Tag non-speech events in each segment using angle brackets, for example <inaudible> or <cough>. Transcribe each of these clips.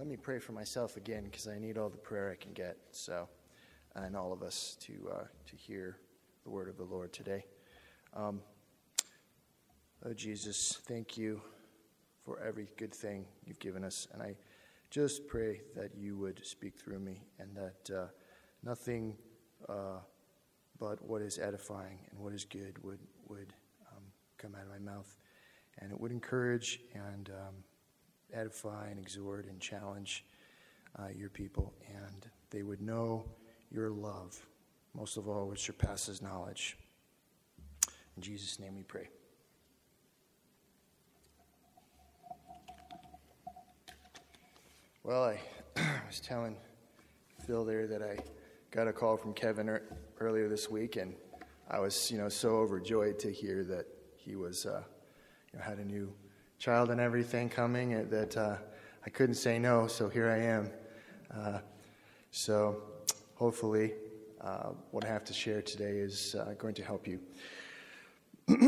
let me pray for myself again because I need all the prayer I can get. So, and all of us to uh, to hear the word of the Lord today. Um, oh Jesus, thank you for every good thing you've given us, and I just pray that you would speak through me and that uh, nothing uh, but what is edifying and what is good would would um, come out of my mouth, and it would encourage and um, edify and exhort and challenge uh, your people, and they would know your love, most of all, which surpasses knowledge. In Jesus' name we pray. Well, I <clears throat> was telling Phil there that I got a call from Kevin er- earlier this week, and I was, you know, so overjoyed to hear that he was, uh, you know, had a new child and everything coming that uh, I couldn't say no, so here I am. Uh, so hopefully, uh, what I have to share today is uh, going to help you. <clears throat>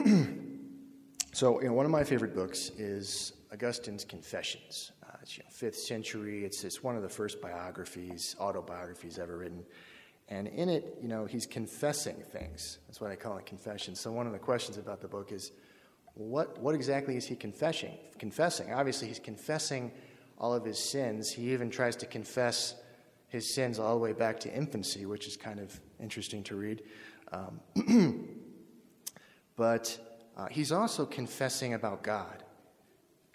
so, you know, one of my favorite books is Augustine's Confessions. Uh, it's you know, fifth century. It's it's one of the first biographies, autobiographies ever written. And in it, you know, he's confessing things. That's why I call it confession. So one of the questions about the book is, what, what exactly is he confessing? Confessing. Obviously, he's confessing all of his sins. He even tries to confess his sins all the way back to infancy, which is kind of interesting to read. Um, <clears throat> but uh, he's also confessing about God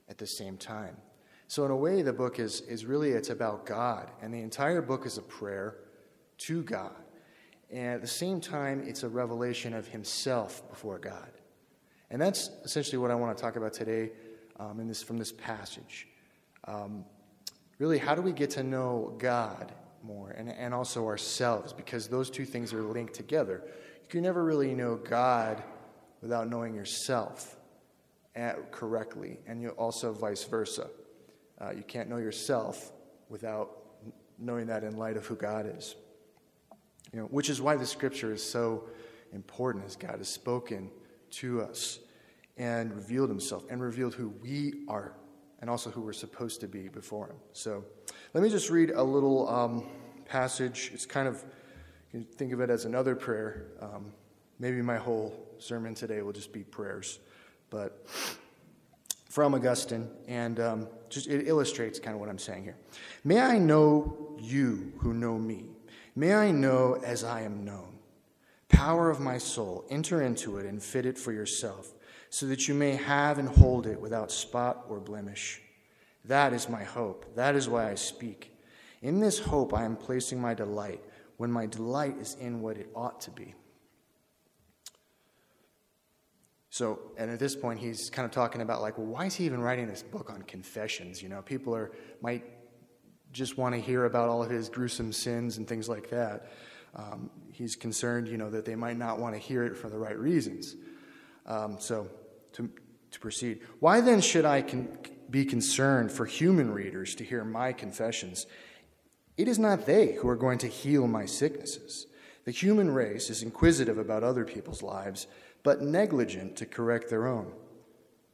at the same time. So in a way, the book is, is really it's about God, and the entire book is a prayer to God. And at the same time, it's a revelation of himself before God. And that's essentially what I want to talk about today um, in this, from this passage. Um, really, how do we get to know God more and, and also ourselves? Because those two things are linked together. You can never really know God without knowing yourself at, correctly, and you also vice versa. Uh, you can't know yourself without knowing that in light of who God is. You know, which is why the scripture is so important as God has spoken to us and revealed himself and revealed who we are and also who we're supposed to be before him. So let me just read a little um, passage. It's kind of, you can think of it as another prayer. Um, maybe my whole sermon today will just be prayers, but from Augustine, and um, just it illustrates kind of what I'm saying here. May I know you who know me. May I know as I am known. Power of my soul, enter into it and fit it for yourself, so that you may have and hold it without spot or blemish. That is my hope. That is why I speak. In this hope I am placing my delight, when my delight is in what it ought to be. So, and at this point, he's kind of talking about like, well, why is he even writing this book on confessions? You know, people are might just want to hear about all of his gruesome sins and things like that. Um, he's concerned, you know, that they might not want to hear it for the right reasons. Um, so, to, to proceed, why then should I con- be concerned for human readers to hear my confessions? It is not they who are going to heal my sicknesses. The human race is inquisitive about other people's lives, but negligent to correct their own.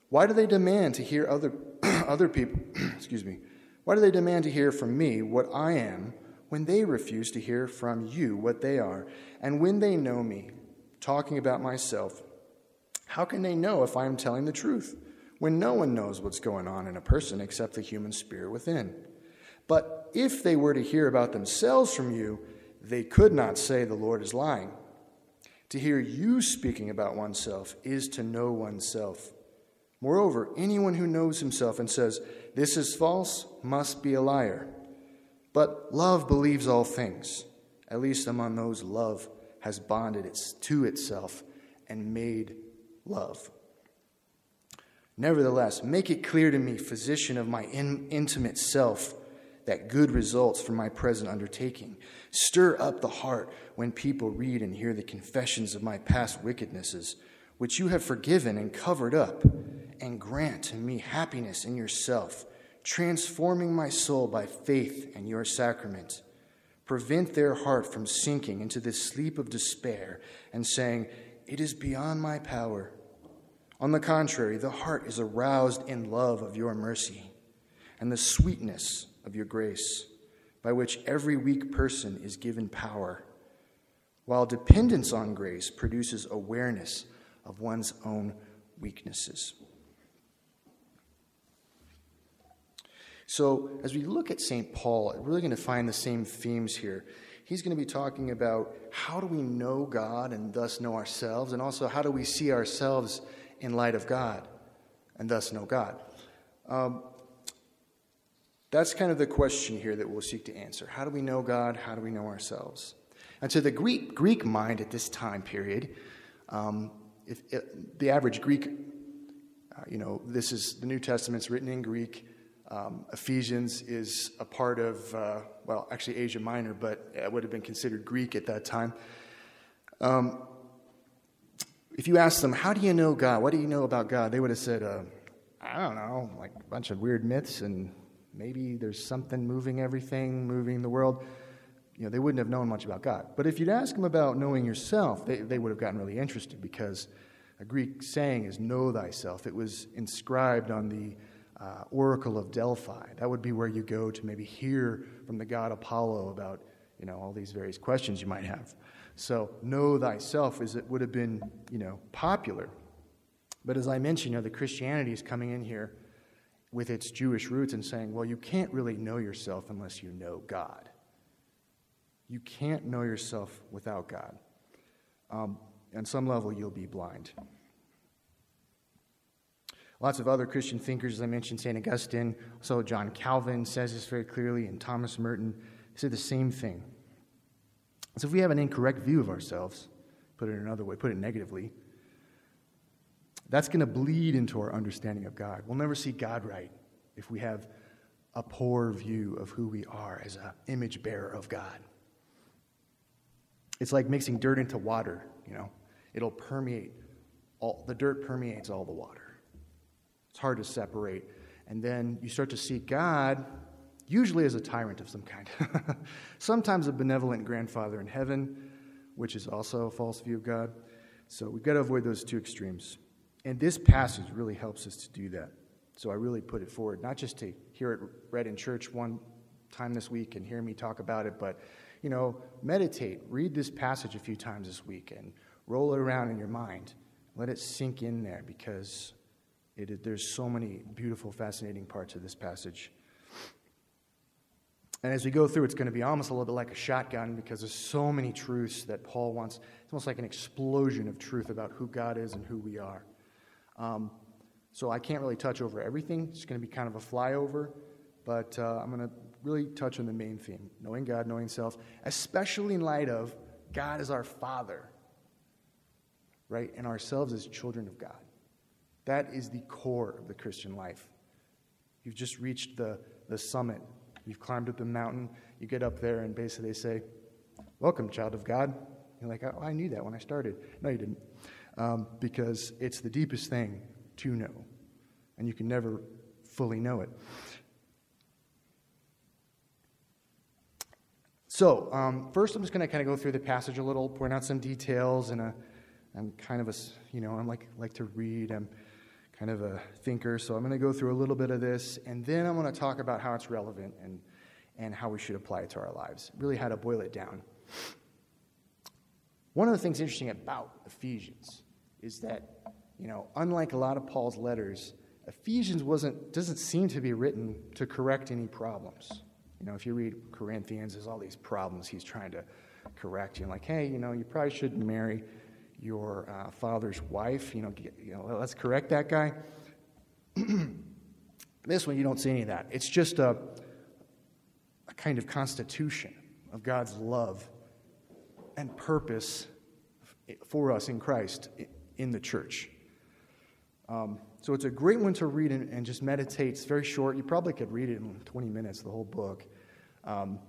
Why do they demand to hear other, <clears throat> other people, <clears throat> excuse me, why do they demand to hear from me what I am when they refuse to hear from you what they are? And when they know me, talking about myself, how can they know if I am telling the truth when no one knows what's going on in a person except the human spirit within? But if they were to hear about themselves from you, they could not say the Lord is lying. To hear you speaking about oneself is to know oneself. Moreover, anyone who knows himself and says, This is false, must be a liar. But love believes all things, at least among those love has bonded to itself and made love. Nevertheless, make it clear to me, physician of my in, intimate self, that good results from my present undertaking. Stir up the heart when people read and hear the confessions of my past wickednesses, which you have forgiven and covered up, and grant to me happiness in yourself, transforming my soul by faith and your sacrament. Prevent their heart from sinking into this sleep of despair and saying, it is beyond my power. On the contrary, the heart is aroused in love of your mercy, and the sweetness of your grace, by which every weak person is given power, while dependence on grace produces awareness of one's own weaknesses. So, as we look at St. Paul, we're really going to find the same themes here. He's going to be talking about how do we know God and thus know ourselves, and also how do we see ourselves in light of God and thus know God. Um, that's kind of the question here that we'll seek to answer. How do we know God? How do we know ourselves? And to the Greek, Greek mind at this time period, um, if, if, the average Greek, uh, you know, this is the New Testament's written in Greek. Um, Ephesians is a part of, uh, well, actually Asia Minor, but it would have been considered Greek at that time. Um, if you ask them, How do you know God? What do you know about God? They would have said, uh, I don't know, like a bunch of weird myths, and maybe there's something moving everything, moving the world. You know, they wouldn't have known much about God. But if you'd ask them about knowing yourself, they, they would have gotten really interested because a Greek saying is know thyself. It was inscribed on the uh, Oracle of Delphi. That would be where you go to maybe hear from the god Apollo about you know all these various questions you might have. So know thyself is it would have been you know popular, but as I mentioned, you know the Christianity is coming in here with its Jewish roots and saying, well, you can't really know yourself unless you know God. You can't know yourself without God. Um, on some level, you'll be blind. Lots of other Christian thinkers, as I mentioned, St. Augustine, also John Calvin says this very clearly, and Thomas Merton said the same thing. So if we have an incorrect view of ourselves, put it another way, put it negatively, that's going to bleed into our understanding of God. We'll never see God right if we have a poor view of who we are as an image bearer of God. It's like mixing dirt into water, you know. It'll permeate all the dirt permeates all the water. It's hard to separate. And then you start to see God, usually as a tyrant of some kind. <laughs> Sometimes a benevolent grandfather in heaven, which is also a false view of God. So we've got to avoid those two extremes. And this passage really helps us to do that. So I really put it forward, not just to hear it read in church one time this week and hear me talk about it, but you know, meditate, read this passage a few times this week and roll it around in your mind. Let it sink in there because there's so many beautiful, fascinating parts of this passage. And as we go through, it's going to be almost a little bit like a shotgun because there's so many truths that Paul wants. It's almost like an explosion of truth about who God is and who we are. Um, so I can't really touch over everything. It's going to be kind of a flyover, but uh, I'm going to really touch on the main theme knowing God, knowing self, especially in light of God as our Father, right? And ourselves as children of God. That is the core of the Christian life. You've just reached the, the summit. You've climbed up the mountain. You get up there, and basically they say, Welcome, child of God. You're like, oh, I knew that when I started. No, you didn't. Um, because it's the deepest thing to know, and you can never fully know it. So, um, first, I'm just going to kind of go through the passage a little, point out some details, and a, I'm kind of a, you know, I'm like like to read. I'm kind of a thinker, so I'm going to go through a little bit of this, and then I'm going to talk about how it's relevant and, and how we should apply it to our lives. Really, how to boil it down. One of the things interesting about Ephesians is that, you know, unlike a lot of Paul's letters, Ephesians wasn't, doesn't seem to be written to correct any problems. You know, if you read Corinthians, there's all these problems he's trying to correct. You're like, hey, you know, you probably shouldn't marry your uh, father's wife. You know, get, you know, let's correct that guy. <clears throat> this one, you don't see any of that. It's just a, a kind of constitution of God's love and purpose for us in Christ in the church. Um, so it's a great one to read and, and, just meditate. It's very short. You probably could read it in 20 minutes, the whole book. Um,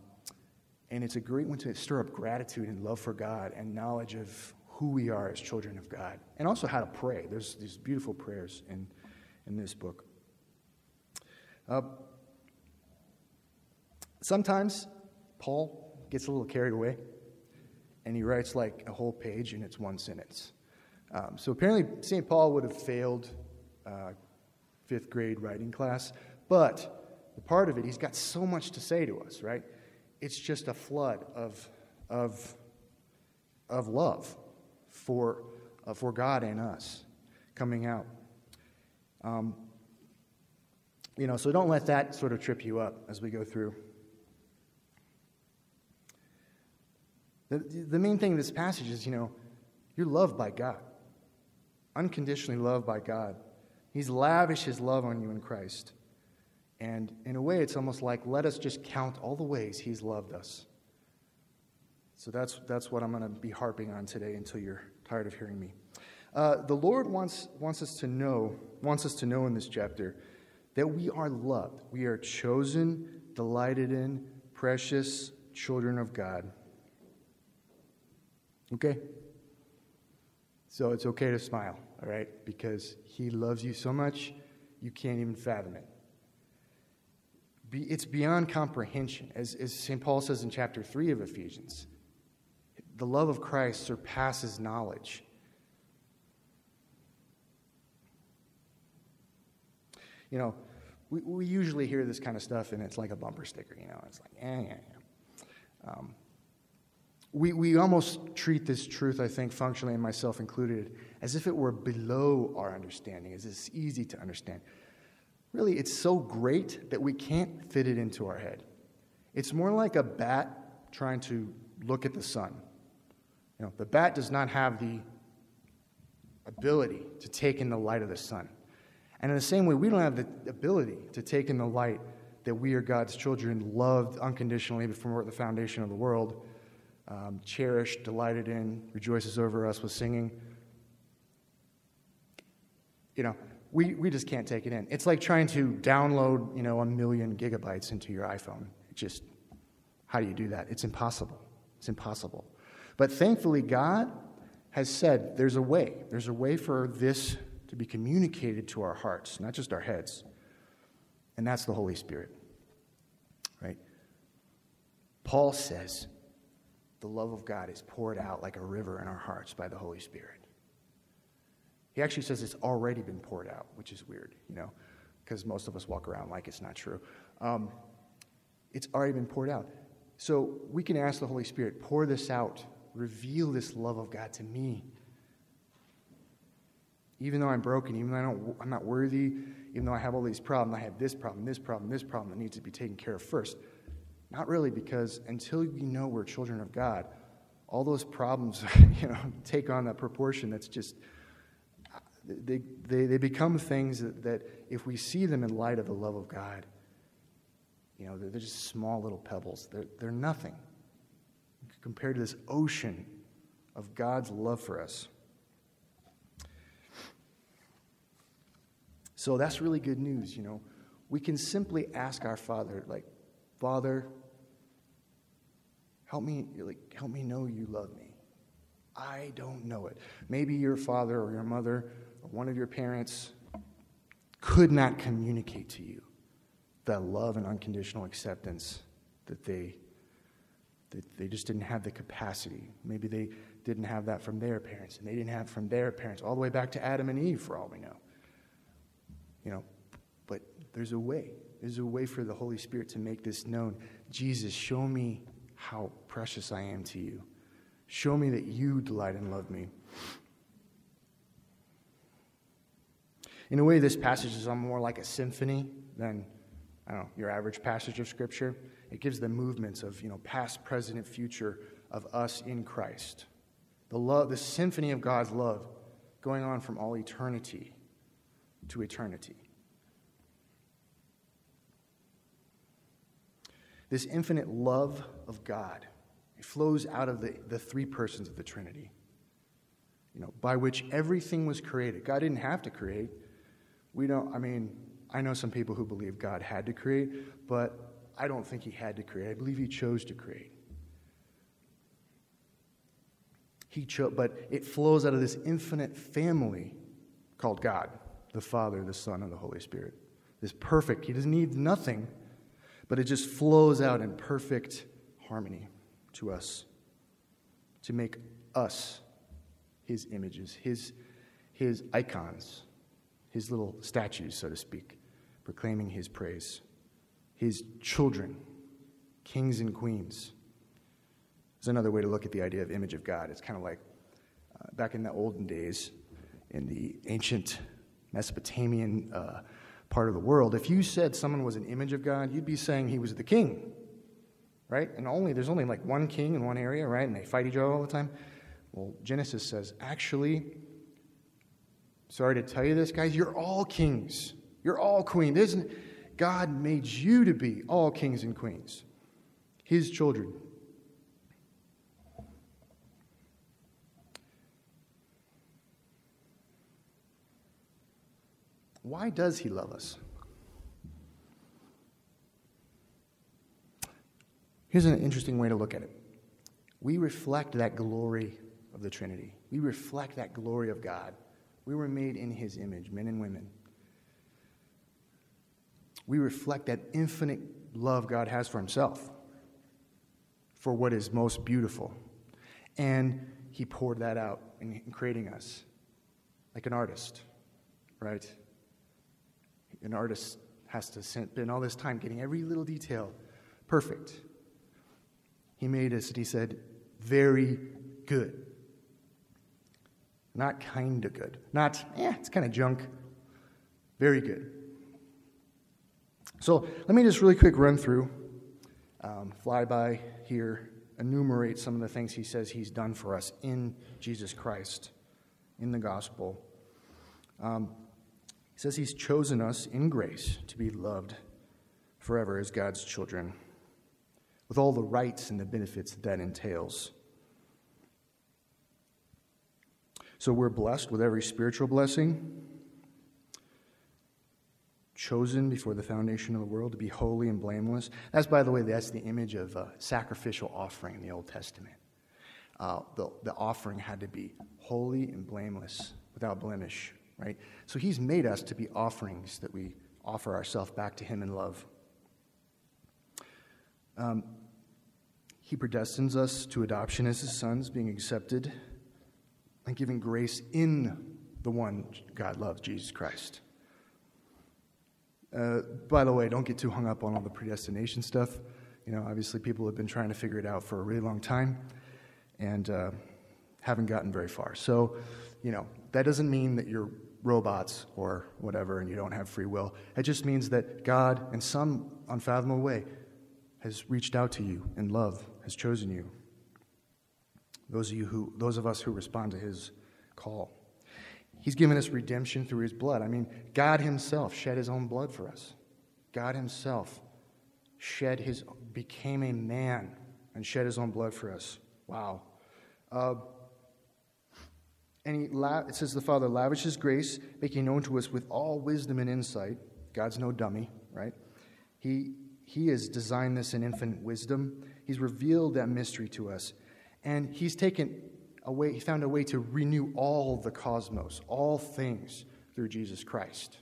and it's a great one to stir up gratitude and love for God and knowledge of who we are as children of God, and also how to pray. There's these beautiful prayers in, in this book. Uh, sometimes Paul gets a little carried away, and he writes like a whole page, and it's one sentence. Um, so apparently, St. Paul would have failed uh, fifth grade writing class, but the part of it, he's got so much to say to us, right? It's just a flood of, of, of love for, uh, for God and us coming out. Um, you know, so don't let that sort of trip you up as we go through. The, the main thing in this passage is, you know, you're loved by God, unconditionally loved by God. He's lavished his love on you in Christ. And in a way, it's almost like let us just count all the ways he's loved us. So that's, that's what I'm going to be harping on today until you're tired of hearing me. Uh, the Lord wants, wants us to know, wants us to know in this chapter that we are loved. We are chosen, delighted in, precious children of God. Okay? So it's okay to smile, all right? Because He loves you so much, you can't even fathom it. It's beyond comprehension. As, as St. Paul says in chapter 3 of Ephesians, the love of Christ surpasses knowledge. You know, we, we usually hear this kind of stuff and it's like a bumper sticker, you know, it's like, eh, yeah, yeah. Um, we, we almost treat this truth, I think, functionally, and myself included, as if it were below our understanding, as it's easy to understand. Really, it's so great that we can't fit it into our head. It's more like a bat trying to look at the sun. You know, the bat does not have the ability to take in the light of the sun. And in the same way, we don't have the ability to take in the light that we are God's children, loved unconditionally before the foundation of the world um, cherished, delighted in, rejoices over us with singing. You know, we, we just can't take it in. It's like trying to download, you know, a million gigabytes into your iPhone. It just, how do you do that? It's impossible. It's impossible. But thankfully, God has said there's a way. There's a way for this to be communicated to our hearts, not just our heads. And that's the Holy Spirit. Right? Paul says the love of God is poured out like a river in our hearts by the Holy Spirit. He actually says it's already been poured out, which is weird, you know, because most of us walk around like it's not true. Um, it's already been poured out. So we can ask the Holy Spirit, pour this out, reveal this love of God to me. Even though I'm broken, even though I don't, I'm not worthy, even though I have all these problems, I have this problem, this problem, this problem that needs to be taken care of first. Not really, because until we know we're children of God, all those problems, <laughs> you know, take on a proportion that's just they, they, they become things that, that, if we see them in light of the love of God, you know, they're, they're just small little pebbles. They're, they're nothing compared to this ocean of God's love for us. So that's really good news, you know. We can simply ask our Father, like, Father, Help me, like, help me know you love me. I don't know it. Maybe your father or your mother or one of your parents could not communicate to you that love and unconditional acceptance that they that they just didn't have the capacity. Maybe they didn't have that from their parents, and they didn't have from their parents, all the way back to Adam and Eve, for all we know. You know, but there's a way. There's a way for the Holy Spirit to make this known. Jesus, show me how precious I am to you. Show me that you delight and love me. In a way, this passage is more like a symphony than, I don't know, your average passage of Scripture. It gives the movements of, you know, past, present, future of us in Christ. The love, the symphony of God's love going on from all eternity to eternity. This infinite love of God it flows out of the, the three persons of the Trinity, you know, by which everything was created. God didn't have to create. We don't, I mean, I know some people who believe God had to create, but I don't think he had to create. I believe he chose to create. He chose, but it flows out of this infinite family called God, the Father, the Son, and the Holy Spirit. This perfect, he doesn't need nothing but it just flows out in perfect harmony to us to make us his images, his, his icons, his little statues, so to speak, proclaiming his praise. his children, kings and queens. There's another way to look at the idea of image of God. It's kind of like uh, back in the olden days, in the ancient Mesopotamian uh, part of the world, if you said someone was an image of God, you'd be saying he was the king, right? And only there's only like one king in one area, right? And they fight each other all the time. Well, Genesis says, actually, sorry to tell you this, guys, you're all kings. You're all queens. God made you to be all kings and queens, his children. Why does he love us? Here's an interesting way to look at it. We reflect that glory of the Trinity. We reflect that glory of God. We were made in his image, men and women. We reflect that infinite love God has for himself, for what is most beautiful. And he poured that out in creating us like an artist, right? An artist has to spend all this time getting every little detail perfect. He made us, and he said, very good. Not kind of good. Not, eh, it's kind of junk. Very good. So let me just really quick run through, um, fly by here, enumerate some of the things he says he's done for us in Jesus Christ, in the gospel. Um, he says he's chosen us in grace to be loved forever as God's children, with all the rights and the benefits that that entails. So we're blessed with every spiritual blessing, chosen before the foundation of the world to be holy and blameless. That's, by the way, that's the image of a sacrificial offering in the Old Testament. Uh, the, the offering had to be holy and blameless, without blemish right? So he's made us to be offerings that we offer ourselves back to him in love. Um, he predestines us to adoption as his sons, being accepted and giving grace in the one God loves, Jesus Christ. Uh, by the way, don't get too hung up on all the predestination stuff. You know, obviously, people have been trying to figure it out for a really long time and uh, haven't gotten very far. So, you know, that doesn't mean that you're robots or whatever and you don't have free will. It just means that God, in some unfathomable way, has reached out to you in love, has chosen you. Those of you who, those of us who respond to His call, He's given us redemption through His blood. I mean, God Himself shed His own blood for us. God Himself shed His, became a man and shed His own blood for us. Wow. Uh, and he la- it says the Father lavishes grace, making known to us with all wisdom and insight. God's no dummy, right? He, he has designed this in infinite wisdom. He's revealed that mystery to us. And he's taken a way, he found a way to renew all the cosmos, all things through Jesus Christ.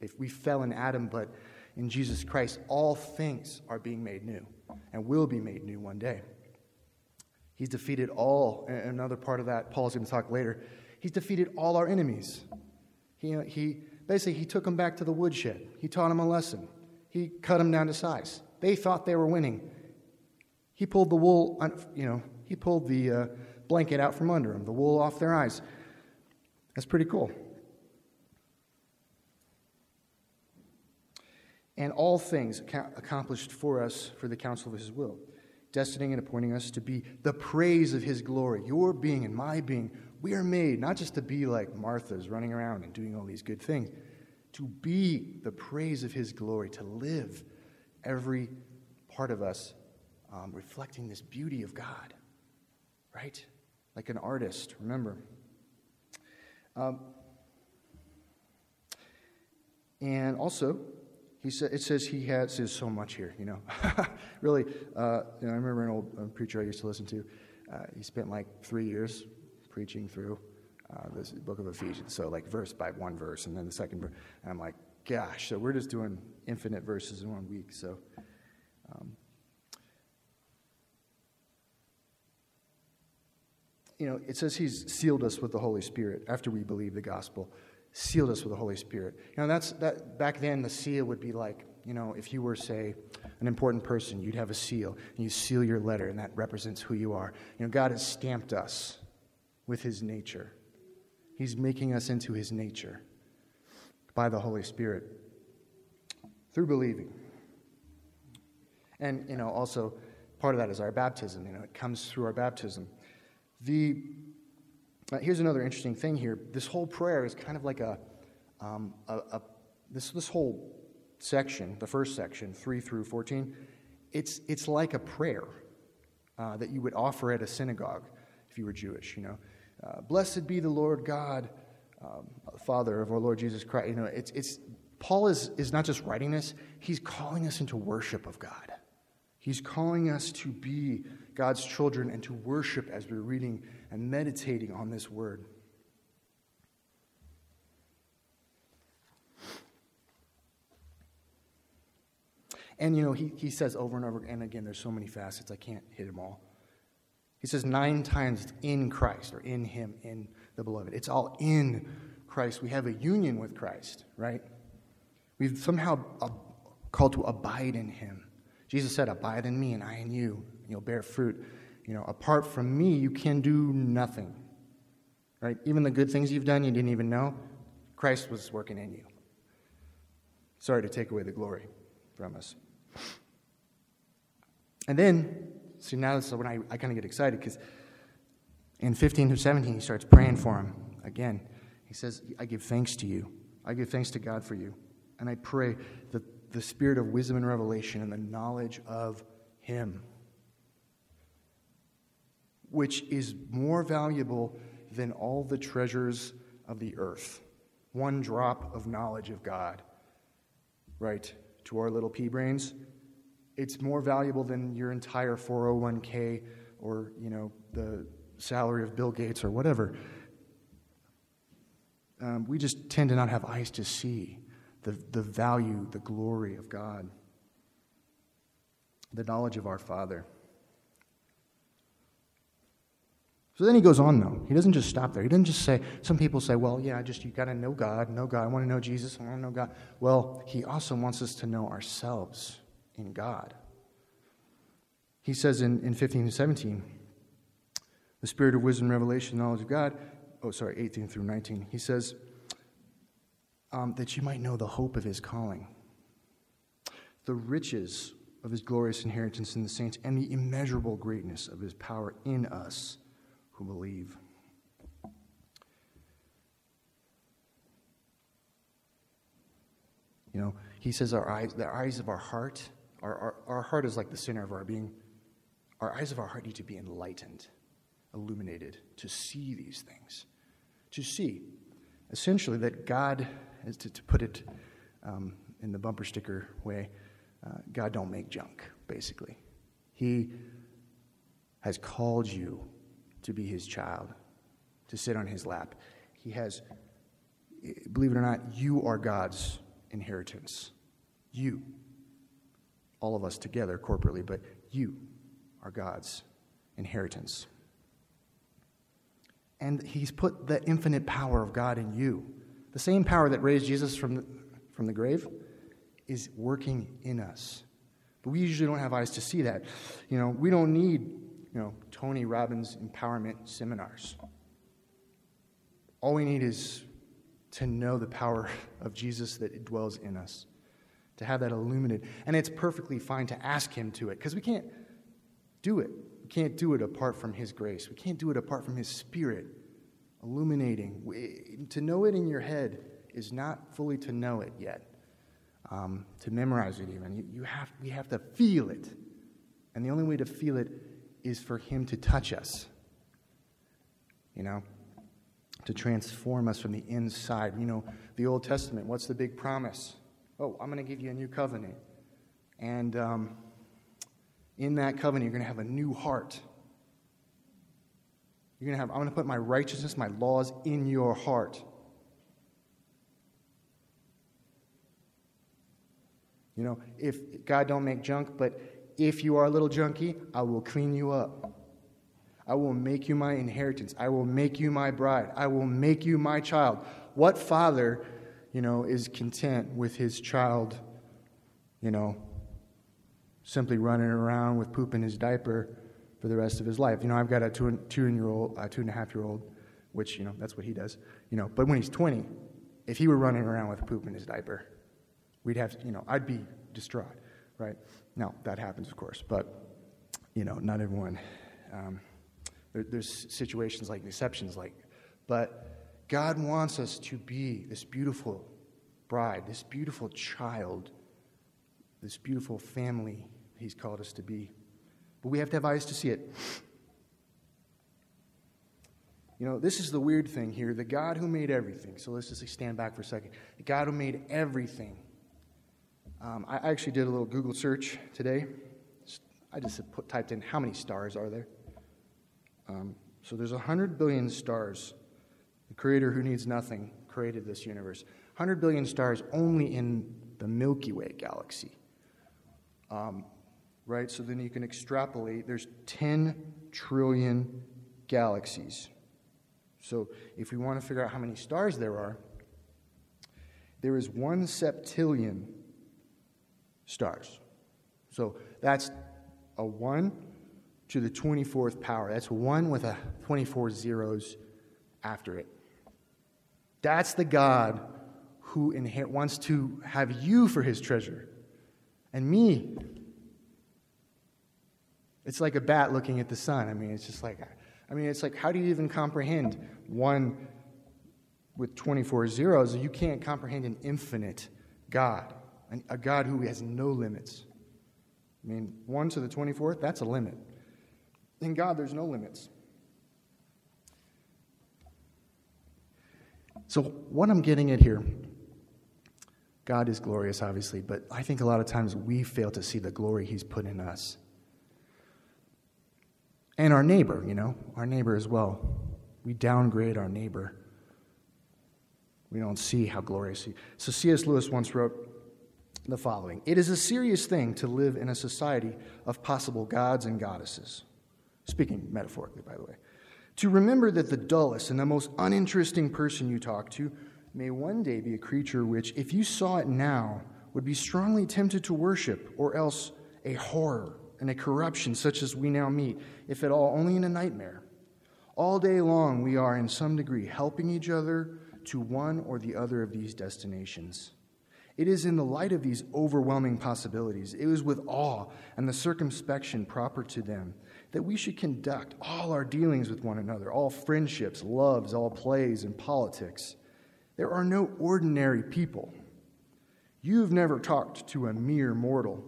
If we fell in Adam, but in Jesus Christ, all things are being made new and will be made new one day. He's defeated all, another part of that, Paul's going to talk later. He's defeated all our enemies. He, he, basically, he took them back to the woodshed. He taught them a lesson. He cut them down to size. They thought they were winning. He pulled the wool, you know, he pulled the uh, blanket out from under them, the wool off their eyes. That's pretty cool. And all things accomplished for us for the counsel of his will destining and appointing us to be the praise of his glory. Your being and my being, we are made not just to be like Martha's running around and doing all these good things, to be the praise of his glory, to live every part of us um, reflecting this beauty of God, right? Like an artist, remember. Um, and also, he said, it says he has says so much here, you know. <laughs> really, uh, you know, I remember an old preacher I used to listen to. Uh, he spent like three years preaching through uh, this book of Ephesians. So, like, verse by one verse, and then the second verse. And I'm like, gosh, so we're just doing infinite verses in one week. So, um, you know, it says he's sealed us with the Holy Spirit after we believe the gospel sealed us with the Holy Spirit. You know, that's that back then the seal would be like you know, if you were, say, an important person, you'd have a seal, and you seal your letter, and that represents who you are. You know, God has stamped us with His nature. He's making us into His nature by the Holy Spirit through believing. And, you know, also part of that is our baptism. You know, it comes through our baptism. The, uh, here's another interesting thing here. This whole prayer is kind of like a, um, a, a this, this whole section, the first section, 3 through 14, it's, it's like a prayer uh, that you would offer at a synagogue if you were Jewish, you know. Uh, Blessed be the Lord God, um, Father of our Lord Jesus Christ. You know, it's, it's, Paul is, is not just writing this, he's calling us into worship of God. He's calling us to be God's children and to worship as we're reading and meditating on this word. And, you know, he, he says over and over, and again, there's so many facets, I can't hit them all. He says nine times in Christ, or in Him, in the beloved. It's all in Christ. We have a union with Christ, right? We've somehow called to abide in Him. Jesus said, Abide in me, and I in you. You'll bear fruit. You know, apart from me, you can do nothing. Right? Even the good things you've done, you didn't even know. Christ was working in you. Sorry to take away the glory from us. And then, see, now so when I, I kind of get excited because in 15 through 17, he starts praying for him again. He says, I give thanks to you. I give thanks to God for you. And I pray that the spirit of wisdom and revelation and the knowledge of him, which is more valuable than all the treasures of the earth. One drop of knowledge of God, right? To our little pea brains, it's more valuable than your entire 401k or, you know, the salary of Bill Gates or whatever. Um, we just tend to not have eyes to see the, the value, the glory of God, the knowledge of our Father. So then he goes on, though. He doesn't just stop there. He doesn't just say, some people say, well, yeah, just you got to know God, know God. I want to know Jesus, I want to know God. Well, he also wants us to know ourselves in God. He says in, in 15 to 17, the spirit of wisdom, revelation, knowledge of God. Oh, sorry, 18 through 19. He says, um, that you might know the hope of his calling, the riches of his glorious inheritance in the saints, and the immeasurable greatness of his power in us who believe. You know, he says our eyes, the eyes of our heart, our, our, our heart is like the center of our being. Our eyes of our heart need to be enlightened, illuminated, to see these things. To see, essentially, that God, as to, to put it um, in the bumper sticker way, uh, God don't make junk, basically. He has called you to be his child, to sit on his lap. He has, believe it or not, you are God's inheritance. You. All of us together corporately, but you are God's inheritance. And he's put the infinite power of God in you. The same power that raised Jesus from the, from the grave is working in us. But we usually don't have eyes to see that. You know, we don't need, you know, Tony Robbins empowerment seminars. All we need is to know the power <laughs> of Jesus that dwells in us, to have that illuminated. And it's perfectly fine to ask Him to it, because we can't do it. We can't do it apart from His grace. We can't do it apart from His Spirit illuminating. To know it in your head is not fully to know it yet, um, to memorize it even. You, you have, we have to feel it. And the only way to feel it is for Him to touch us, you know, to transform us from the inside. You know, the Old Testament, what's the big promise? Oh, I'm going to give you a new covenant. And um, in that covenant, you're going to have a new heart. You're going to have, I'm going to put my righteousness, my laws in your heart. You know, if God don't make junk, but if you are a little junkie, I will clean you up. I will make you my inheritance. I will make you my bride. I will make you my child. What father, you know, is content with his child you know, simply running around with poop in his diaper for the rest of his life. You know, I've got a two, two year old, a two and a half year old, which, you know, that's what he does. You know, but when he's 20, if he were running around with poop in his diaper, we'd have, you know, I'd be distraught, right? Now, that happens, of course, but, you know, not everyone. Um, there, there's situations like exceptions, like, but God wants us to be this beautiful bride, this beautiful child, this beautiful family He's called us to be. But we have to have eyes to see it. You know, this is the weird thing here. The God who made everything, so let's just stand back for a second. The God who made everything. Um, I actually did a little Google search today. I just put, typed in how many stars are there. Um, so there's 100 billion stars. The creator who needs nothing created this universe. 100 billion stars only in the Milky Way galaxy. Um, right? So then you can extrapolate. There's 10 trillion galaxies. So if we want to figure out how many stars there are, there is one septillion stars. So that's a 1 to the 24th power. That's 1 with a 24 zeros after it. That's the God who inherit, wants to have you for his treasure and me. It's like a bat looking at the sun. I mean, it's just like, I mean, it's like, how do you even comprehend one with 24 zeros? You can't comprehend an infinite God, a God who has no limits. I mean, 1 to the 24th, that's a limit. In God, there's no limits. So, what I'm getting at here, God is glorious, obviously, but I think a lot of times we fail to see the glory He's put in us and our neighbor, you know, our neighbor as well. We downgrade our neighbor. We don't see how glorious he. So C.S. Lewis once wrote the following: It is a serious thing to live in a society of possible gods and goddesses. Speaking metaphorically, by the way. To remember that the dullest and the most uninteresting person you talk to may one day be a creature which, if you saw it now, would be strongly tempted to worship, or else a horror and a corruption such as we now meet, if at all, only in a nightmare. All day long, we are in some degree helping each other to one or the other of these destinations. It is in the light of these overwhelming possibilities, it is with awe and the circumspection proper to them, that we should conduct all our dealings with one another, all friendships, loves, all plays, and politics. There are no ordinary people. You've never talked to a mere mortal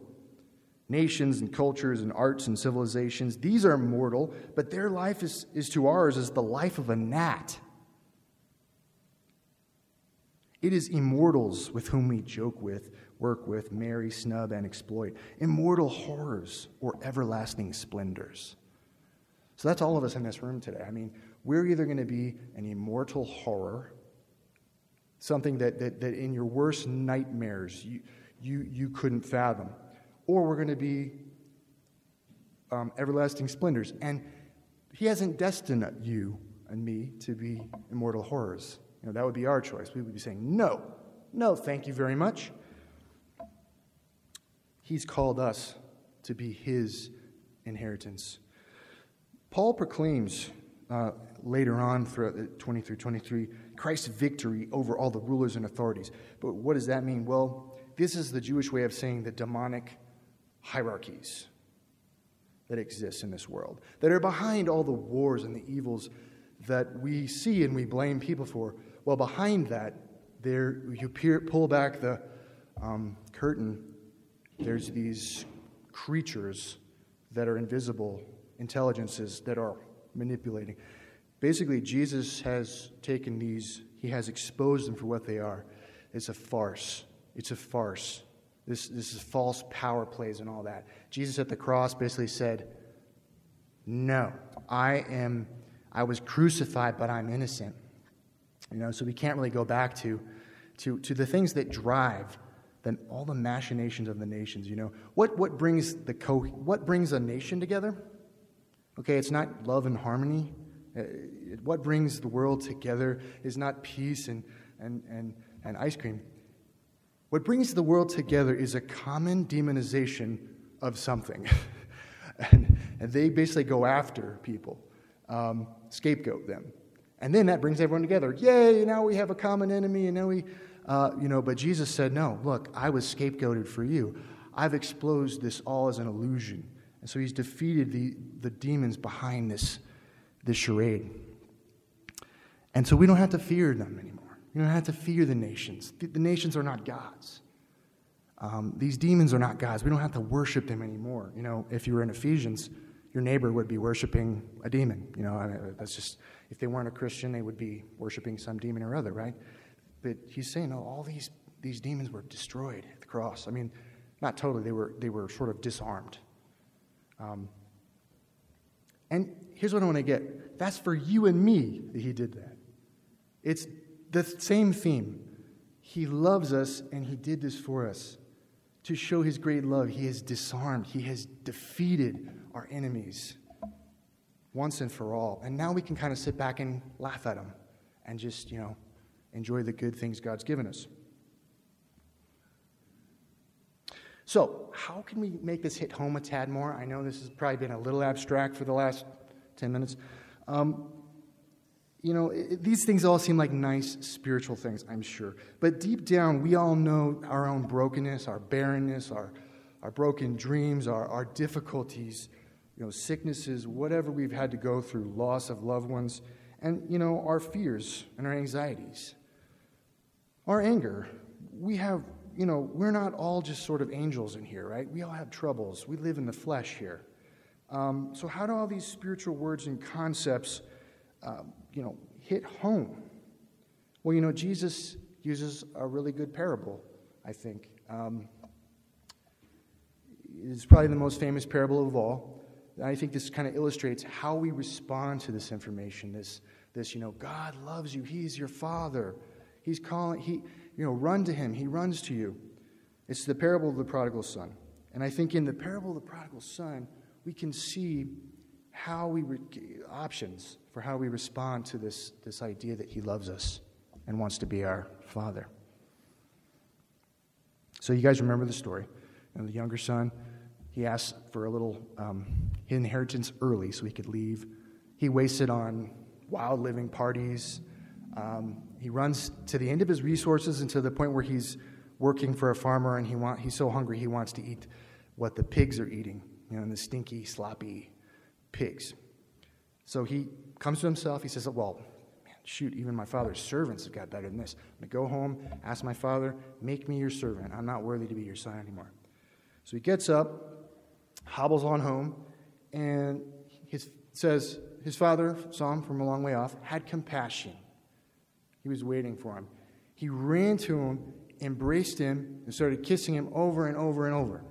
nations and cultures and arts and civilizations. These are mortal, but their life is, is to ours as the life of a gnat. It is immortals with whom we joke with, work with, marry, snub, and exploit. Immortal horrors or everlasting splendors. So that's all of us in this room today. I mean, we're either going to be an immortal horror, something that, that, that in your worst nightmares you, you, you couldn't fathom or we're going to be um, everlasting splendors. And He hasn't destined you and me to be immortal horrors. You know, that would be our choice. We would be saying, no, no, thank you very much. He's called us to be His inheritance. Paul proclaims uh, later on throughout 20 through 23 Christ's victory over all the rulers and authorities. But what does that mean? Well, this is the Jewish way of saying the demonic hierarchies that exist in this world, that are behind all the wars and the evils that we see and we blame people for. Well, behind that, there you peer, pull back the um, curtain. There's these creatures that are invisible, intelligences that are manipulating. Basically, Jesus has taken these, he has exposed them for what they are. It's a farce. It's a farce. This, this is false power plays and all that. Jesus at the cross basically said, No, I am, I was crucified, but I'm innocent. You know, so we can't really go back to, to, to the things that drive then all the machinations of the nations. You know, what, what brings the co- what brings a nation together? Okay, it's not love and harmony. Uh, what brings the world together is not peace and, and, and, and ice cream. What brings the world together is a common demonization of something. <laughs> and, and, they basically go after people, um, scapegoat them. And then that brings everyone together. Yay, now we have a common enemy, and now we, uh, you know, but Jesus said, no, look, I was scapegoated for you. I've exposed this all as an illusion. And so he's defeated the, the demons behind this, this charade. And so we don't have to fear them anymore. We don't have to fear the nations. The, the nations are not gods. Um, these demons are not gods. We don't have to worship them anymore. You know, if you were in Ephesians, your neighbor would be worshiping a demon. You know, that's just, if they weren't a Christian, they would be worshiping some demon or other, right? But he's saying, no, all these, these demons were destroyed at the cross. I mean, not totally, they were, they were sort of disarmed. Um, and here's what I want to get that's for you and me that he did that. It's the same theme. He loves us and he did this for us. To show his great love, he has disarmed, he has defeated our enemies once and for all. And now we can kind of sit back and laugh at them and just, you know, enjoy the good things God's given us. So, how can we make this hit home a tad more? I know this has probably been a little abstract for the last 10 minutes. Um, you know, it, these things all seem like nice spiritual things, I'm sure. But deep down, we all know our own brokenness, our barrenness, our, our broken dreams, our, our difficulties, know, sicknesses, whatever we've had to go through, loss of loved ones, and, you know, our fears and our anxieties, our anger. We have, you know, we're not all just sort of angels in here, right? We all have troubles. We live in the flesh here. Um, so, how do all these spiritual words and concepts um, you know, hit home? Well, you know, Jesus uses a really good parable, I think. Um, it's probably the most famous parable of all. I think this kind of illustrates how we respond to this information. This, this, you know, God loves you. He's your Father. He's calling. He, you know, run to Him. He runs to you. It's the parable of the prodigal son, and I think in the parable of the prodigal son, we can see how we re- options for how we respond to this, this idea that He loves us and wants to be our Father. So, you guys remember the story. Know, the younger son, he asked for a little um, inheritance early so he could leave. He wasted on wild living parties. Um, he runs to the end of his resources and to the point where he's working for a farmer and he want, he's so hungry he wants to eat what the pigs are eating, you know, the stinky, sloppy pigs. So he comes to himself. He says, Well, man, shoot, even my father's servants have got better than this. I'm going to go home, ask my father, make me your servant. I'm not worthy to be your son anymore. So he gets up, hobbles on home, and his, says his father saw him from a long way off, had compassion. He was waiting for him. He ran to him, embraced him, and started kissing him over and over and over.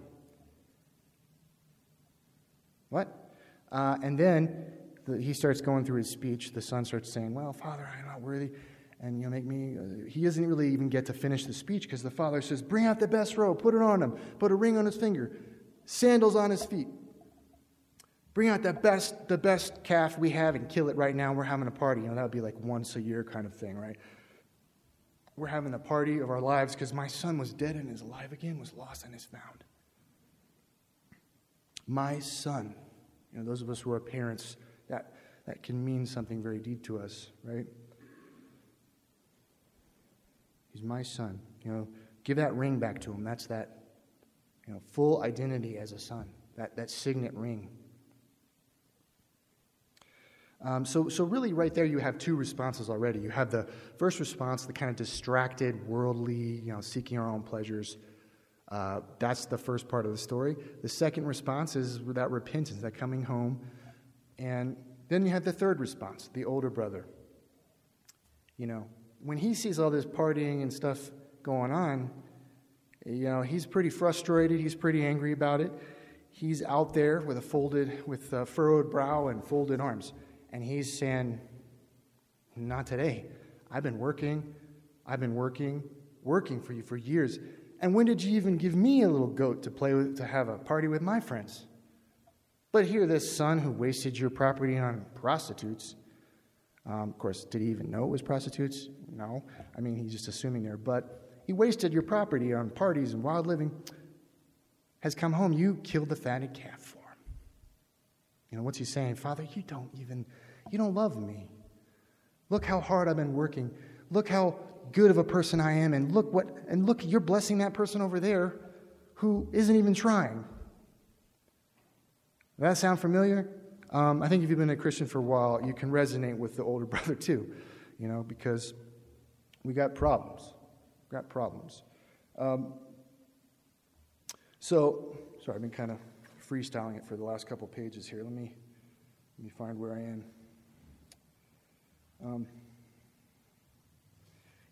What? Uh, and then the, he starts going through his speech. The son starts saying, Well, Father, I'm not worthy. And you make me. Uh, he doesn't really even get to finish the speech because the father says, Bring out the best robe, put it on him, put a ring on his finger, sandals on his feet. Bring out the best, the best calf we have and kill it right now. We're having a party. You know, that would be like once a year kind of thing, right? We're having the party of our lives because my son was dead and is alive again, was lost and is found. My son. You know, those of us who are parents, that, that can mean something very deep to us, right? He's my son. You know, give that ring back to him. That's that, know, full identity as a son, that, that signet ring. Um, so, so really, right there, you have two responses already. You have the first response, the kind of distracted, worldly, you know, seeking our own pleasures. Uh, that's the first part of the story. The second response is that repentance, that coming home. And then you have the third response, the older brother. You know, when he sees all this partying and stuff going on, you know, he's pretty frustrated. He's pretty angry about it. He's out there with a folded, with a furrowed brow and folded arms. And he's saying, Not today. I've been working. I've been working, working for you for years. And when did you even give me a little goat to play with, to have a party with my friends? But here, this son who wasted your property on prostitutes. Um, of course, did he even know it was prostitutes? No. I mean, he's just assuming there. But he wasted your property on parties and wild living, has come home. You killed the fatted calf for him. You know, what's he saying? Father, you don't even, you don't love me. Look how hard I've been working. Look how good of a person I am. And look what, and look, you're blessing that person over there who isn't even trying. Does that sound familiar? Um, I think if you've been a Christian for a while, you can resonate with the older <laughs> brother too, you know, because we got problems. Got problems. Um, so, sorry, I've been kind of freestyling it for the last couple pages here. Let me, let me find where I am. Um,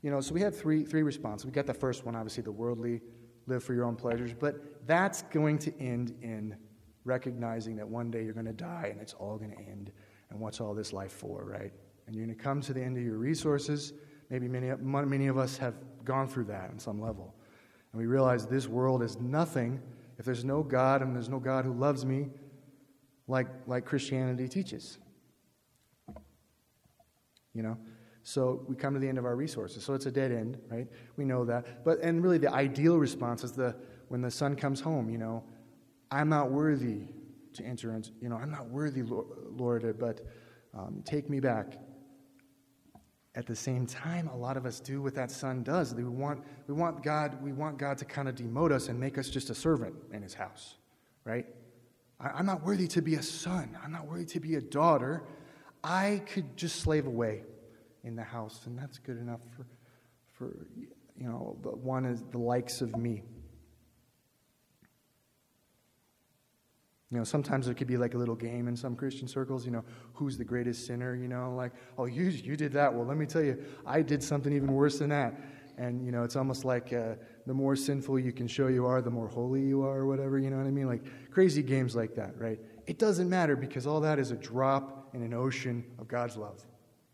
you know, so we had three, three responses. We got the first one, obviously, the worldly, live for your own pleasures, but that's going to end in recognizing that one day you're going to die and it's all going to end. And what's all this life for, right? And you're going to come to the end of your resources. Maybe many, many of us have gone through that on some level. And we realize this world is nothing if there's no God and there's no God who loves me like, like Christianity teaches. You know? So we come to the end of our resources. So it's a dead end, right? We know that. But and really the ideal response is the when the son comes home, you know, I'm not worthy to enter into, you know, I'm not worthy, Lord, but um, take me back. At the same time, a lot of us do what that son does. We want, we want God, we want God to kind of demote us and make us just a servant in his house, right? I, I'm not worthy to be a son. I'm not worthy to be a daughter. I could just slave away in the house, and that's good enough for, for you know, one is the likes of me. You know, sometimes it could be like a little game in some Christian circles, you know, who's the greatest sinner, you know, like, oh, you, you did that. Well, let me tell you, I did something even worse than that. And, you know, it's almost like uh, the more sinful you can show you are, the more holy you are, or whatever, you know what I mean? Like crazy games like that, right? It doesn't matter because all that is a drop in an ocean of God's love,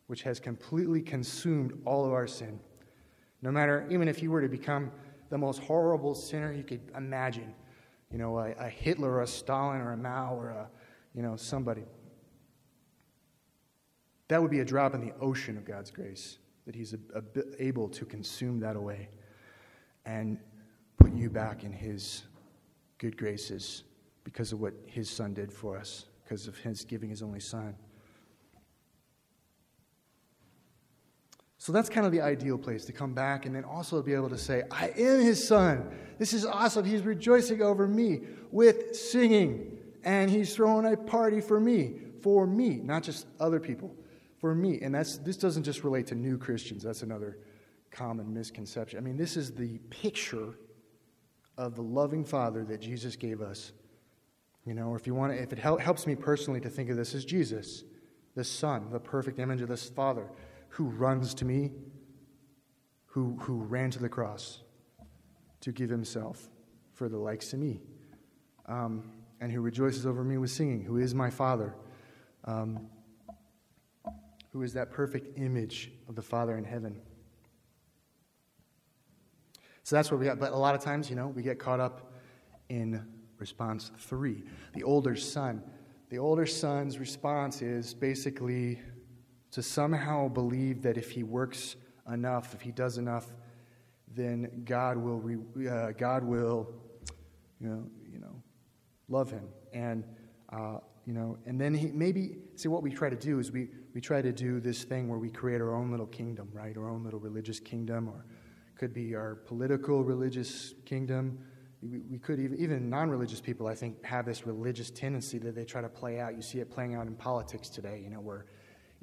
which has completely consumed all of our sin. No matter, even if you were to become the most horrible sinner you could imagine, you know, a, a Hitler or a Stalin or a Mao or a, you know, somebody. That would be a drop in the ocean of God's grace, that He's a, a, able to consume that away and put you back in His good graces because of what His Son did for us, because of His giving His only Son. So that's kind of the ideal place to come back and then also be able to say, I am his son. This is awesome. He's rejoicing over me with singing. And he's throwing a party for me, for me, not just other people, for me. And that's, this doesn't just relate to new Christians. That's another common misconception. I mean, this is the picture of the loving Father that Jesus gave us. You know, if you want to, if it helps me personally to think of this as Jesus, the Son, the perfect image of this Father who runs to me, who, who ran to the cross to give himself for the likes of me, um, and who rejoices over me with singing, who is my Father, um, who is that perfect image of the Father in heaven. So that's what we got. But a lot of times, you know, we get caught up in response three the older son. The older son's response is basically to somehow believe that if he works enough, if he does enough, then God will, re, uh, God will, you know, you know, love him. And, uh, you know, and then he maybe, see, what we try to do is we, we try to do this thing where we create our own little kingdom, right? Our own little religious kingdom, or could be our political religious kingdom. We, could even, even non religious people, I think, have this religious tendency that they try to play out. You see it playing out in politics today, you know, where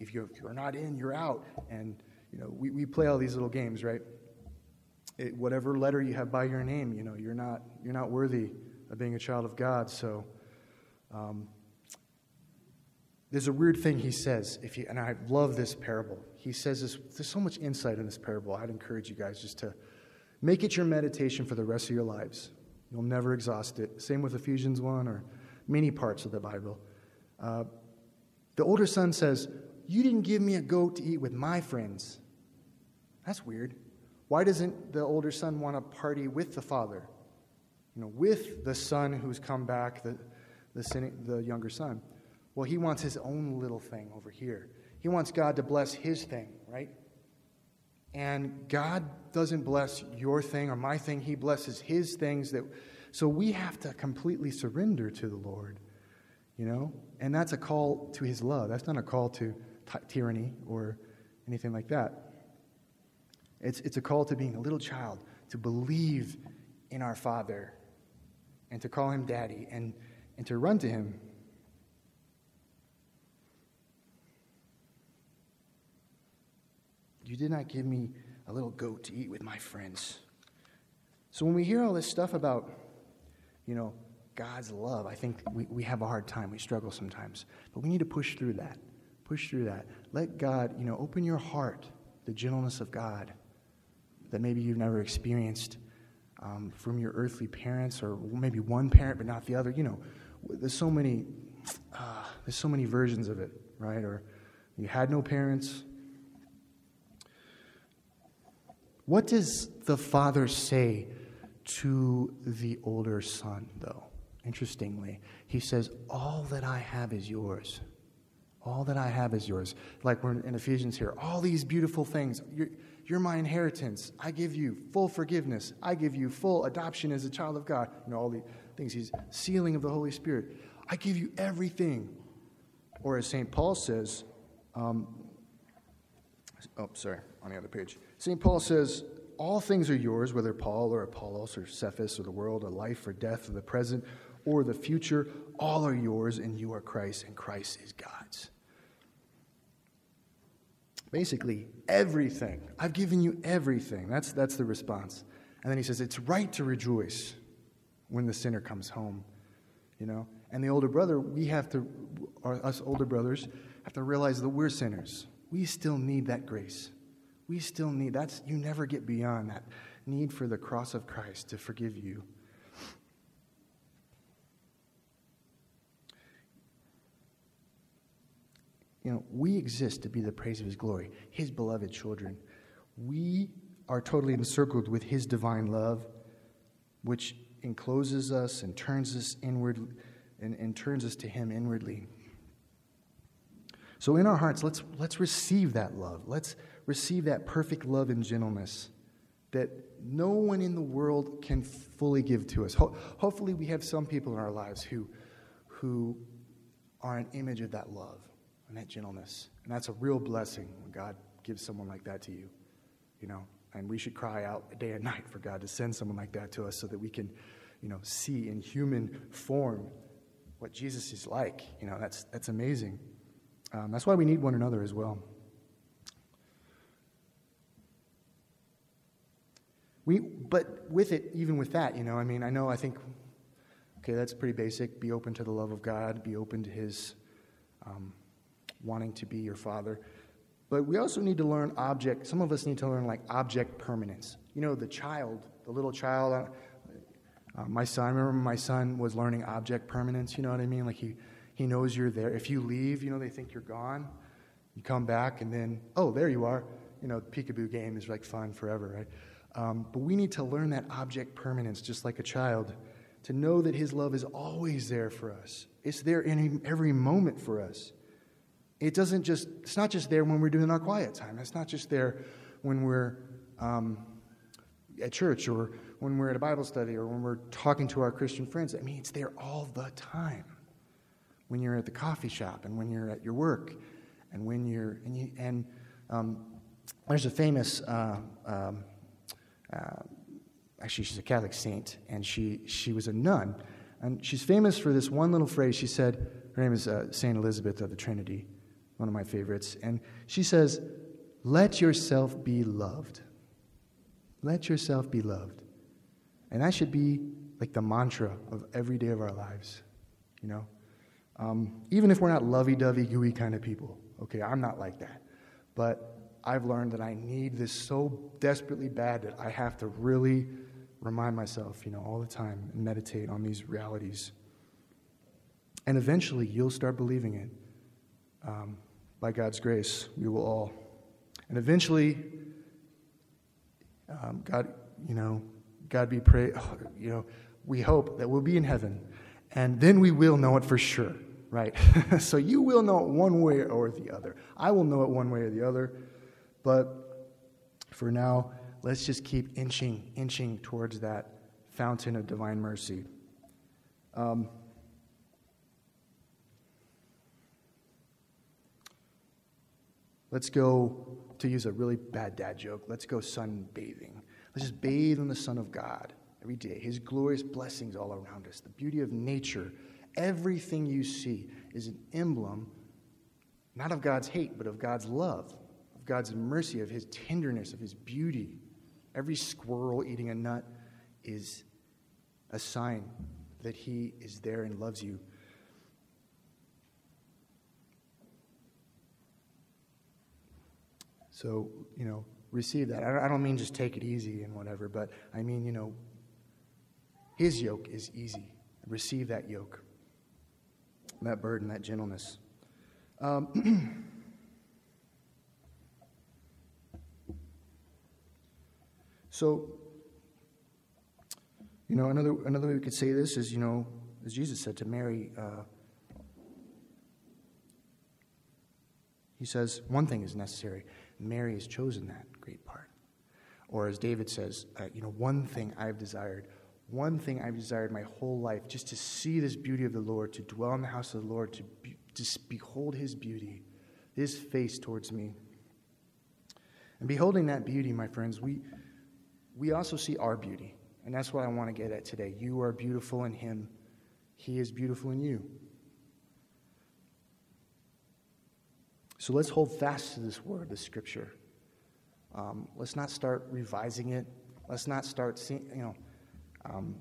if you're, if you're not in, you're out. And, you know, we, we play all these little games, right? It, whatever letter you have by your name, you know, you're not, you're not worthy of being a child of God. So, um, there's a weird thing he says, if you, and I love this parable. He says this, there's so much insight in this parable. I'd encourage you guys just to make it your meditation for the rest of your lives. You'll never exhaust it. Same with Ephesians 1 or many parts of the Bible. Uh, the older son says, you didn't give me a goat to eat with my friends. That's weird. Why doesn't the older son want to party with the father? You know, with the son who's come back, the, the, the younger son. Well, he wants his own little thing over here. He wants God to bless his thing, right? And God doesn't bless your thing or my thing, He blesses His things. That, so we have to completely surrender to the Lord, you know? And that's a call to His love. That's not a call to tyranny or anything like that. It's, it's a call to being a little child, to believe in our Father, and to call Him Daddy, and, and to run to Him. You did not give me a little goat to eat with my friends. So when we hear all this stuff about, you know, God's love, I think we, we have a hard time. We struggle sometimes. But we need to push through that. Push through that. Let God, you know, open your heart, the gentleness of God that maybe you've never experienced um, from your earthly parents, or maybe one parent but not the other. You know, there's so many, uh, there's so many versions of it, right? Or you had no parents, what does the father say to the older son, though? Interestingly, he says, All that I have is yours. All that I have is yours. Like we're in Ephesians here, all these beautiful things. You're, you're my inheritance. I give you full forgiveness. I give you full adoption as a child of God. You know, all the things. He's sealing of the Holy Spirit. I give you everything. Or as St. Paul says, um, oh, sorry, on the other page. St. Paul says, All things are yours, whether Paul or Apollos or Cephas or the world or life or death or the present or the future, all are yours, and you are Christ, and Christ is God's. Basically, everything. I've given you everything. That's, that's the response. And then he says, It's right to rejoice when the sinner comes home. You know? And the older brother, we have to, us older brothers, have to realize that we're sinners. We still need that grace we still need that's you never get beyond that need for the cross of Christ to forgive you. You know, we exist to be the praise of his glory, his beloved children. We are totally encircled with his divine love, which encloses us and turns us inward and, and turns us to him inwardly. So in our hearts, let's let's receive that love. Let's receive that perfect love and gentleness that no one in the world can fully give to us. Ho- hopefully, we have some people in our lives who, who are an image of that love and that gentleness. And that's a real blessing when God gives someone like that to you, you know. And we should cry out day and night for God to send someone like that to us so that we can, you know, see in human form what Jesus is like. You know, that's, that's amazing. Um, that's why we need one another as well. We, but with it, even with that, you know, I mean, I know, I think, okay, that's pretty basic. Be open to the love of God, be open to His um, wanting to be your Father. But we also need to learn object, some of us need to learn like object permanence. You know, the child, the little child, uh, uh, my son, I remember my son was learning object permanence, you know what I mean? Like he, he knows you're there. If you leave, you know, they think you're gone. You come back and then, oh, there you are. You know, the peekaboo game is like fun forever, right? Um, but we need to learn that object permanence, just like a child, to know that His love is always there for us. It's there in every moment for us. It doesn't just, it's not just there when we're doing our quiet time. It's not just there when we're um, at church or when we're at a Bible study or when we're talking to our Christian friends. I mean, it's there all the time. When you're at the coffee shop and when you're at your work and when you're, and, you, and um, there's a famous uh, um, uh, actually, she's a Catholic saint, and she, she was a nun. And she's famous for this one little phrase. She said, her name is uh, St. Elizabeth of the Trinity, one of my favorites. And she says, Let yourself be loved. Let yourself be loved. And that should be like the mantra of every day of our lives, you know? Um, even if we're not lovey dovey, gooey kind of people. Okay, I'm not like that. But I've learned that I need this so desperately bad that I have to really remind myself, you know, all the time and meditate on these realities. And eventually, you'll start believing it. Um, by God's grace, we will all. And eventually, um, God, you know, God be praised. You know, we hope that we'll be in heaven, and then we will know it for sure, right? <laughs> so you will know it one way or the other. I will know it one way or the other. But For now, let's just keep inching, inching towards that fountain of divine mercy. Um, let's go, to use a really bad dad joke, let's go sunbathing. Let's just bathe in the Son of God every day, His glorious blessings all around us, the beauty of nature. Everything you see is an emblem, not of God's hate, but of God's love, of God's mercy, of His tenderness, of His beauty. Every squirrel eating a nut is a sign that He is there and loves you. So, you know, receive that. I don't mean just take it easy and whatever, but I mean, you know, His yoke is easy. Receive that yoke, that burden, that gentleness. Um, <clears throat> so, you know, another, another way we could say this is, you know, as Jesus said to Mary, uh, he says, one thing is necessary. Mary has chosen that great part. Or as David says, uh, you know, one thing I've desired, one thing I've desired my whole life, just to see this beauty of the Lord, to dwell in the house of the Lord, to, be, behold his beauty, his face towards me. And beholding that beauty, my friends, we, we also see our beauty. And that's what I want to get at today. You are beautiful in Him, He is beautiful in you. So let's hold fast to this word, this scripture. Um, let's not start revising it. Let's not start seeing, you know. Um,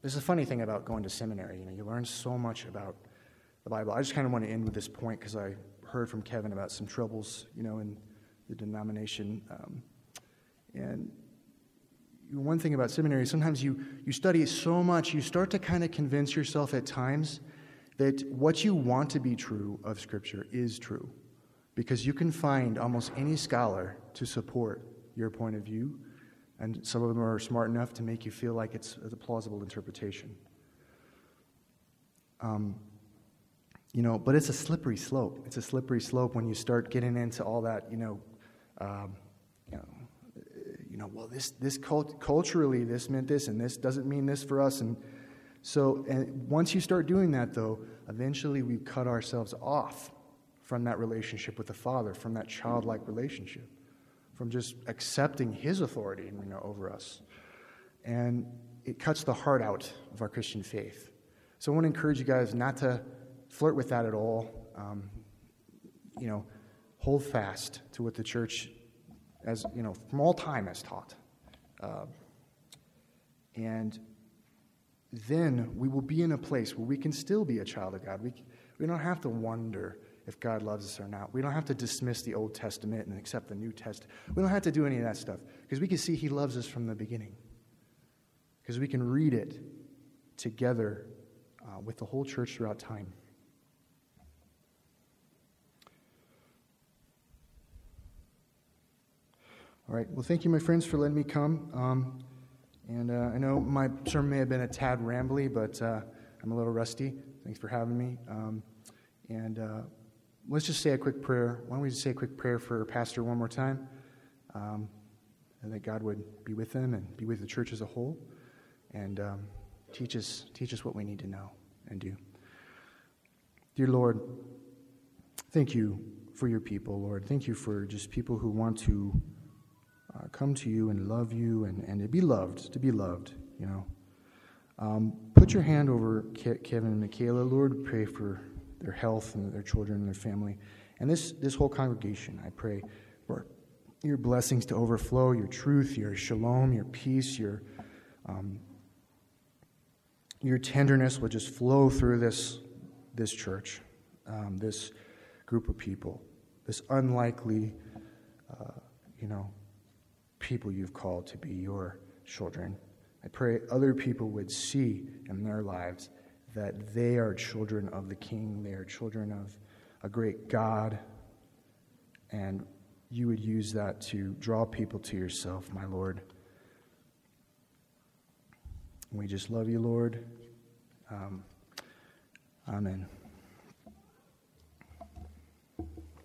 there's a funny thing about going to seminary. You know, you learn so much about the Bible. I just kind of want to end with this point because I heard from Kevin about some troubles, you know, in the denomination. Um, and one thing about seminary, sometimes you, you study so much, you start to kind of convince yourself at times that what you want to be true of Scripture is true. Because you can find almost any scholar to support your point of view, and some of them are smart enough to make you feel like it's a plausible interpretation. Um, you know, but it's a slippery slope. It's a slippery slope when you start getting into all that, you know, um, you know, you know, well, this, this cult- culturally, this meant this, and this doesn't mean this for us. And so, and once you start doing that, though, eventually we cut ourselves off from that relationship with the Father, from that childlike relationship, from just accepting His authority you know, over us. And it cuts the heart out of our Christian faith. So I want to encourage you guys not to flirt with that at all. Um, you know, hold fast to what the church as you know, from all time has taught. Uh, and then we will be in a place where we can still be a child of God. We, we don't have to wonder if God loves us or not. We don't have to dismiss the Old Testament and accept the New Testament. We don't have to do any of that stuff because we can see He loves us from the beginning. Because we can read it together uh, with the whole church throughout time. All right. Well, thank you, my friends, for letting me come. Um, and uh, I know my sermon may have been a tad rambly, but uh, I'm a little rusty. Thanks for having me. Um, and uh, let's just say a quick prayer. Why don't we just say a quick prayer for Pastor one more time? Um, and that God would be with them and be with the church as a whole and um, teach, us, teach us what we need to know and do. Dear Lord, thank you for your people, Lord. Thank you for just people who want to uh, come to you and love you and, and to be loved, to be loved, you know. Um, put your hand over Ke- Kevin and Michaela, Lord. Pray for their health and their children and their family. And this, this whole congregation, I pray for your blessings to overflow, your truth, your shalom, your peace, your, um, your tenderness will just flow through this, this church, um, this group of people, this unlikely, uh, you know, people you've called to be your children. I pray other people would see in their lives that they are children of the King, they are children of a great God, and you would use that to draw people to yourself, my Lord. We just love you, Lord. Um, amen.